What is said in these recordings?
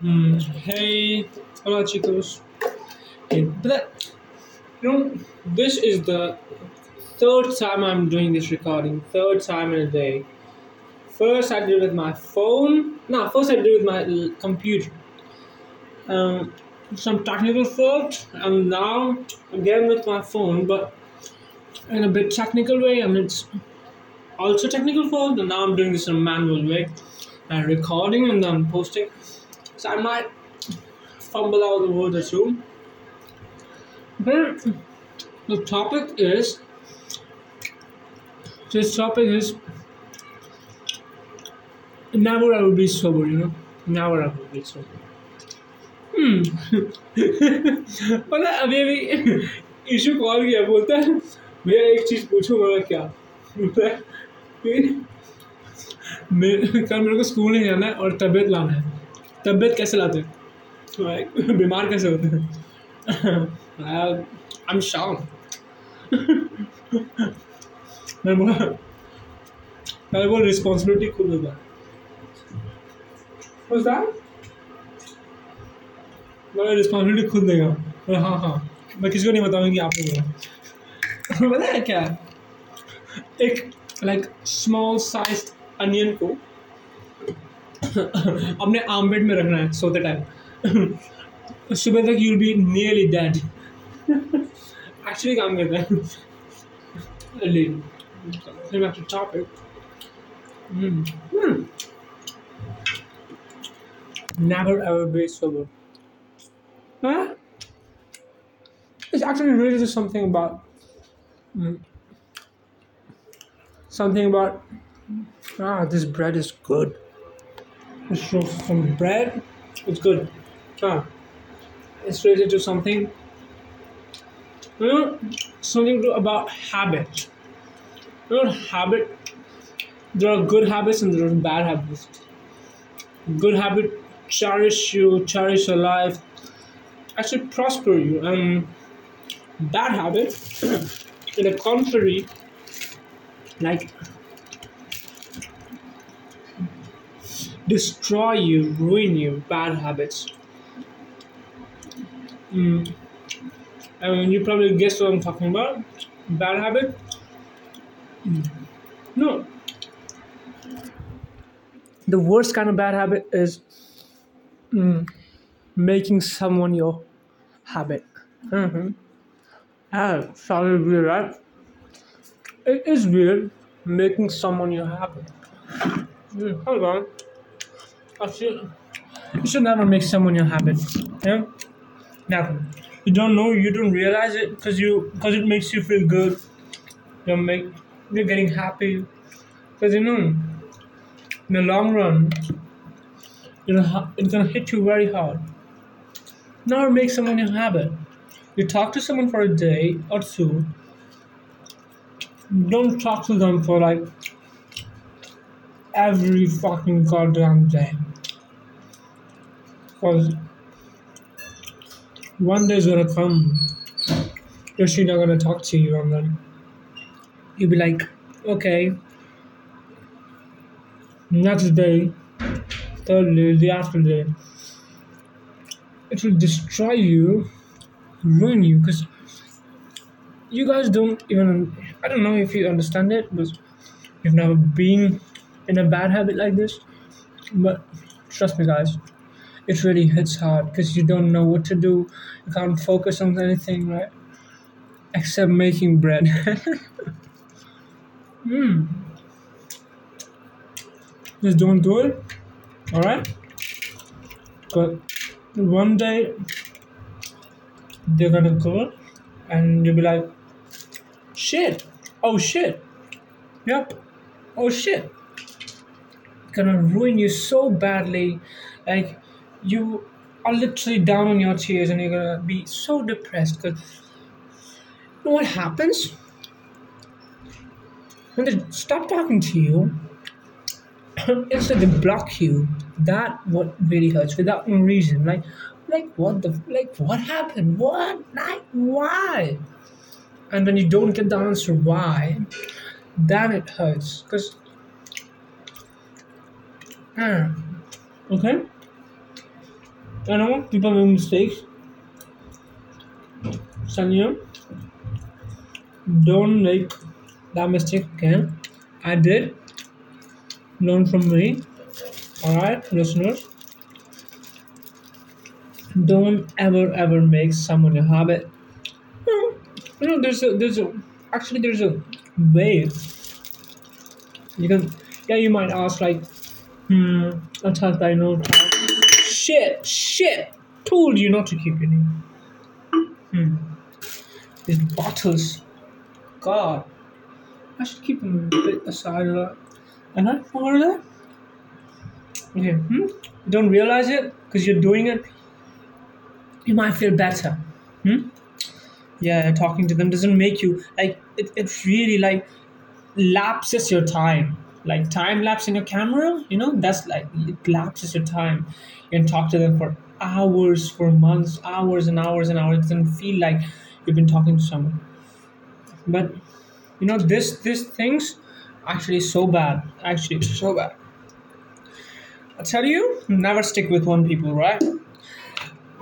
Hmm. Hey, hola chicos. Okay, but you know, this is the third time I'm doing this recording. Third time in a day. First I did it with my phone. No, first I did it with my computer. Um, some technical fault, and now again with my phone, but in a bit technical way. I mean, it's also technical fault, and now I'm doing this in a manual way. Uh, recording and then posting. So I might fumble out the word or two. But the topic is this topic is never I will be sober, you know? Never I will be sober. Hmm. पता है, अभी अभी issue call किया बोलता है भैया एक चीज़ पूछो मेरा क्या बोलता है कल मेरे को स्कूल नहीं जाना है और तबीयत लाना है तबीयत कैसे लाते बीमार कैसे होते हैं? शाउन मैं बोला, मैं बोल रिस्पॉन्सिबिलिटी खुद होता है? मैं रिस्पॉन्सिबिलिटी खुद देगा। बोला हाँ हाँ। मैं किसी को नहीं बताऊँगी कि आपने बोला पता है क्या? एक लाइक स्मॉल साइज़ अनियन को अपने आर्मबेट में रखना है सोते टाइम सुबह तक you be nearly dead actually काम करता है Coming back to topic. Mm. Hmm. Never ever be sober. Huh? It's actually really just something about mm, something about ah this bread is good. Show some bread. It's good. Ah, it's related to something. You know, something to, about habit. You know, habit. There are good habits and there are bad habits. Good habit cherish you, cherish your life, actually prosper you. And bad habit, in the contrary, like destroy you, ruin you. Bad habits. Mm. I mean, you probably guess what I'm talking about. Bad habit. No. The worst kind of bad habit is mm, making someone your habit. Mm-hmm. Ah, sorry, weird, right? It is weird making someone your habit. Mm, hold on. Oh, I should, you should never make someone your habit. Yeah? Never. You don't know, you don't realize it because you because it makes you feel good. You're make you're getting happy. Because you know, in the long run, you know it's gonna hit you very hard. Never make someone your habit. You talk to someone for a day or two. Don't talk to them for like every fucking goddamn day. Because one day's gonna come, you're she not gonna talk to you, and then you'll be like, okay. Next day, third day, the after day, it will destroy you, ruin you, because you guys don't even. I don't know if you understand it, but you've never been in a bad habit like this. But trust me, guys, it really hits hard because you don't know what to do. You can't focus on anything, right? Except making bread. Hmm. Just don't do it. All right. But one day they're gonna go, and you'll be like, "Shit! Oh shit! Yep! Oh shit!" Gonna ruin you so badly, like you are literally down on your tears, and you're gonna be so depressed. Cause you know what happens? When they stop talking to you? instead they block you. That what really hurts without no reason. Like like what the like what happened? What? Like why? And when you don't get the answer why then it hurts. Because Hmm. okay I know people make mistakes. You don't make that mistake again. I did. Learn from me. Alright, listeners. Don't ever ever make someone a habit. Hmm. You know, there's a there's a actually there's a way you can yeah you might ask like hmm a task I know shit shit. Told you not to keep your name. Hmm. These bottles. God. I should keep them a bit aside uh, and I forgot that? Okay hmm? You don't realize it? Because you're doing it? You might feel better. Hmm? Yeah talking to them doesn't make you like it, it really like lapses your time like time lapse in your camera you know? That's like it lapses your time. You can talk to them for hours for months hours and hours and hours. It doesn't feel like you've been talking to someone. But you know this this things actually so bad. Actually so bad. I tell you never stick with one people right?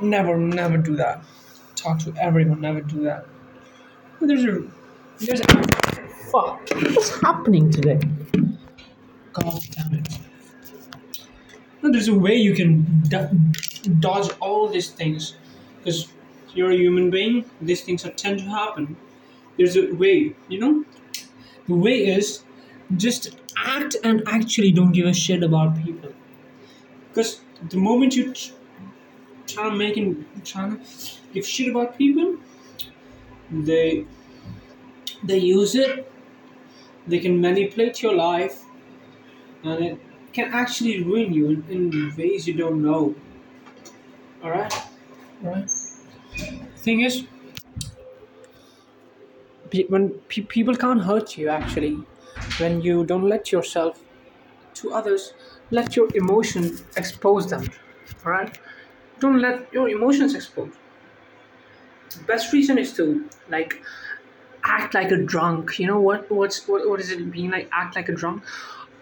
Never never do that. Talk to everyone never do that. There's a there's a fuck. What's happening today god damn it no, there's a way you can do- dodge all these things. Because you're a human being these things are tend to happen. There's a way you know? The way is just act and actually don't give a shit about people. Because the moment you t- try and try to give shit about people they they use it. They can manipulate your life and it can actually ruin you in, in ways you don't know. All right all right thing is pe- when pe- people can't hurt you actually. When you don't let yourself to others let your emotion expose them. All right don't let your emotions expose. The best reason is to like act like a drunk. You know what what's what, what is it being like? Act like a drunk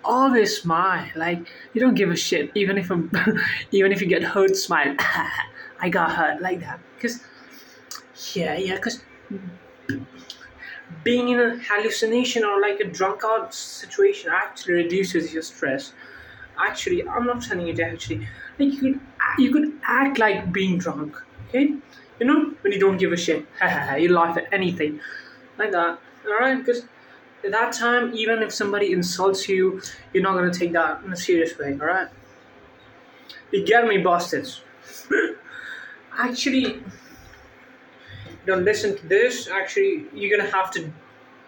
always smile like you don't give a shit even if I'm, even if you get hurt smile. I got hurt like that. Because yeah yeah because being in a hallucination or like a drunk out situation actually reduces your stress. Actually i'm not telling you to actually. Like you could you could act like being drunk okay? You know when you don't give a shit. You laugh at anything. Like that all right because at that time even if somebody insults you you're not to take that in a serious way all right you get me bastards. Actually don't listen to this. Actually you're gonna have to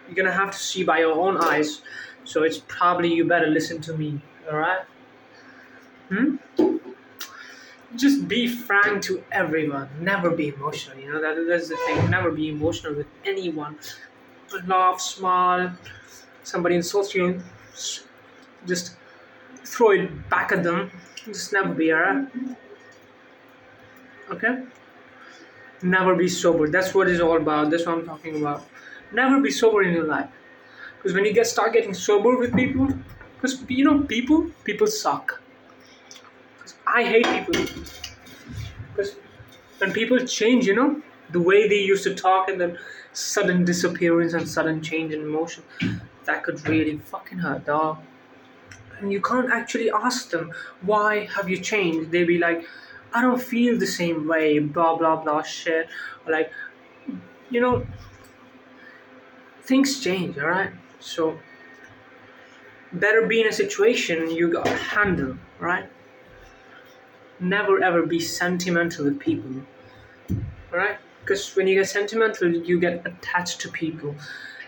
you're gonna have to see by your own eyes. So it's probably you better listen to me all right hmm? just be frank to everyone. Never be emotional you know? That, that's the thing. Never be emotional with anyone laugh smile somebody insults you just throw it back at them just never be alright okay? Never be sober. That's what it's all about. That's what i'm talking about. Never be sober in your life. Because when you get start getting sober with people because you know people people suck. I hate people. Because when people change you know the way they used to talk and then sudden disappearance and sudden change in emotion that could really fucking hurt dog and you can't actually ask them why have you changed? They'll be like i don't feel the same way blah blah blah shit. Or like you know things change all right so better be in a situation you got to handle right never ever be sentimental with people all right because when you get sentimental you get attached to people.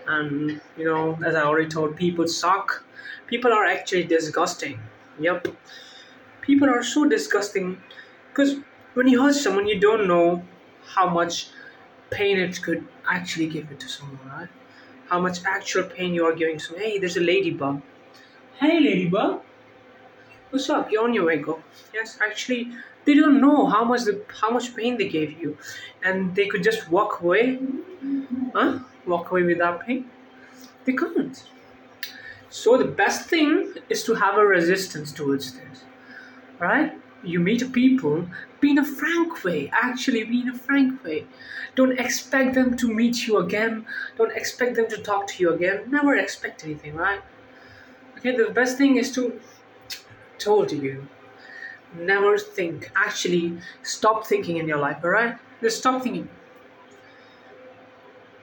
And you know as i already told people suck. People are actually disgusting. Yep people are so disgusting. Because when you hurt someone you don't know how much pain it could actually give it to someone right? How much actual pain you are giving someone. Hey there's a ladybug. Hey ladybug. What's up? You're on your way go yes actually they don't know how much the how much pain they gave you and they could just walk away huh walk away without pain they couldn't so the best thing is to have a resistance towards this right you meet people, be in a frank way. Actually, be in a frank way. Don't expect them to meet you again. Don't expect them to talk to you again. Never expect anything, right? Okay, the best thing is to told you. Never think. Actually, stop thinking in your life, alright? Just stop thinking.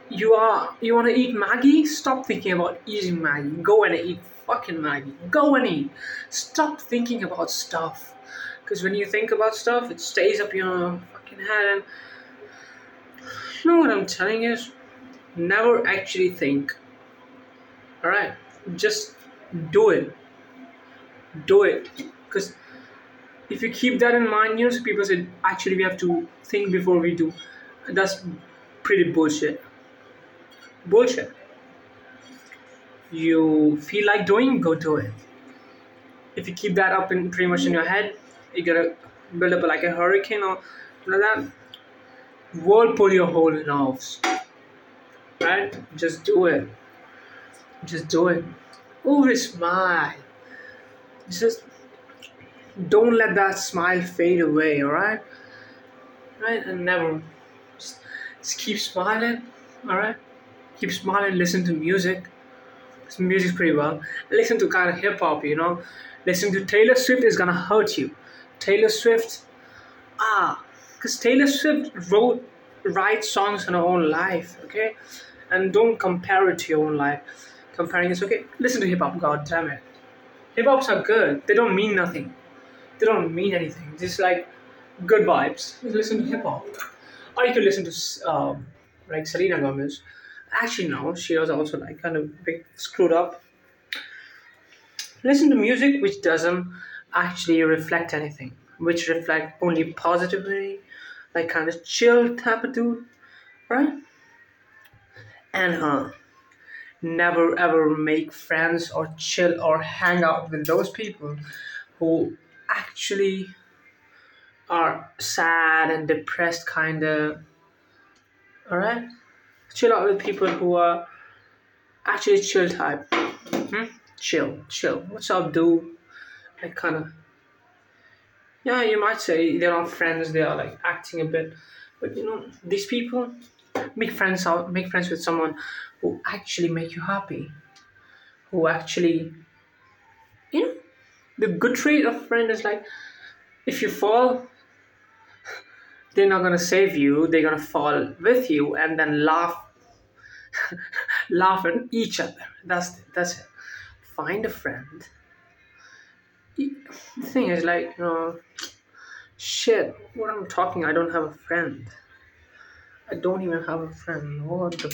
You are you wanna eat Maggi? Stop thinking about eating Maggi. Go and eat fucking Maggi. Go and eat. Stop thinking about stuff. Because when you think about stuff, it stays up your fucking head. And you know what I'm telling you? Never actually think. Alright? Just do it. Do it. Because if you keep that in mind, you know, so people say, actually, we have to think before we do. That's pretty bullshit. Bullshit. You feel like doing, go do it. If you keep that up in pretty much in your head, you're gonna build up like a hurricane or like that. Whirlpool your whole nerves. Right? Just do it. Just do it. Always smile. Just don't let that smile fade away, alright? Right? And never just, just keep smiling, alright? Keep smiling, listen to music. Music's pretty well. Listen to kind of hip hop, you know. Listen to Taylor Swift is gonna hurt you. Taylor Swift, ah, because Taylor Swift wrote, write songs in her own life, okay? And don't compare it to your own life. Comparing is okay. Listen to hip hop, god damn it. Hip hops are good. They don't mean nothing. They don't mean anything. Just like good vibes. Just listen to hip hop. Or you could listen to um, like Selena Gomez. Actually, no, she was also like kind of big, screwed up. Listen to music which doesn't actually reflect anything, which reflect only positivity, like kind of chill type of dude, right? And huh never ever make friends or chill or hang out with those people who actually are sad and depressed kind of all right chill out with people who are actually chill type. Hmm? chill chill. What's up dude? Like kind of yeah you might say they're not friends they are like acting a bit. But you know these people make friends out make friends with someone who actually make you happy. Who actually you know the good trait of friend is like if you fall they're not gonna save you they're gonna fall with you and then laugh laugh at each other. That's that's it. Find a friend. The thing is like you know shit what i'm talking i don't have a friend. I don't even have a friend. What the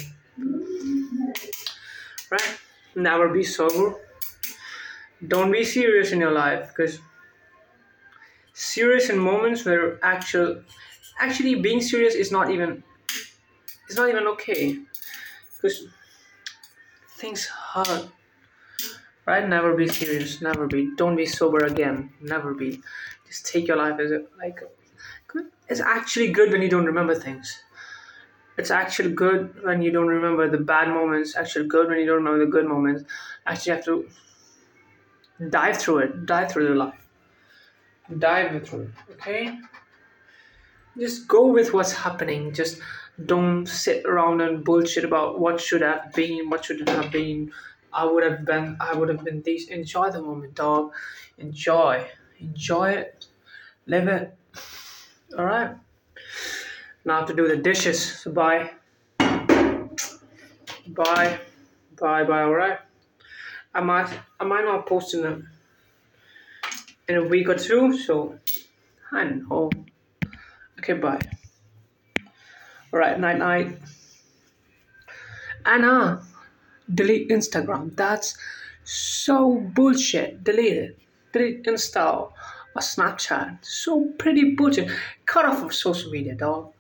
right? Never be sober don't be serious in your life because serious in moments where actual actually being serious is not even it's not even okay because things hurt. Right? Never be serious never be don't be sober again never be. Just take your life as a like it's actually good when you don't remember things. It's actually good when you don't remember the bad moments actually good when you don't remember the good moments. Actually have to dive through it. Dive through the life dive through it. Okay. Just go with what's happening. Just don't sit around and bullshit about what should have been what shouldn't have been. I would have been i would have been this. Enjoy the moment dog. Enjoy. Enjoy it. Live it. All right now to do the dishes. So bye. Bye. Bye bye. All right I might I might not post in a in a week or two, so I don't know. Okay, bye. Alright, night night. Anna, delete Instagram. That's so bullshit. Delete it. Delete Insta or Snapchat. So pretty bullshit. Cut off of social media, dog.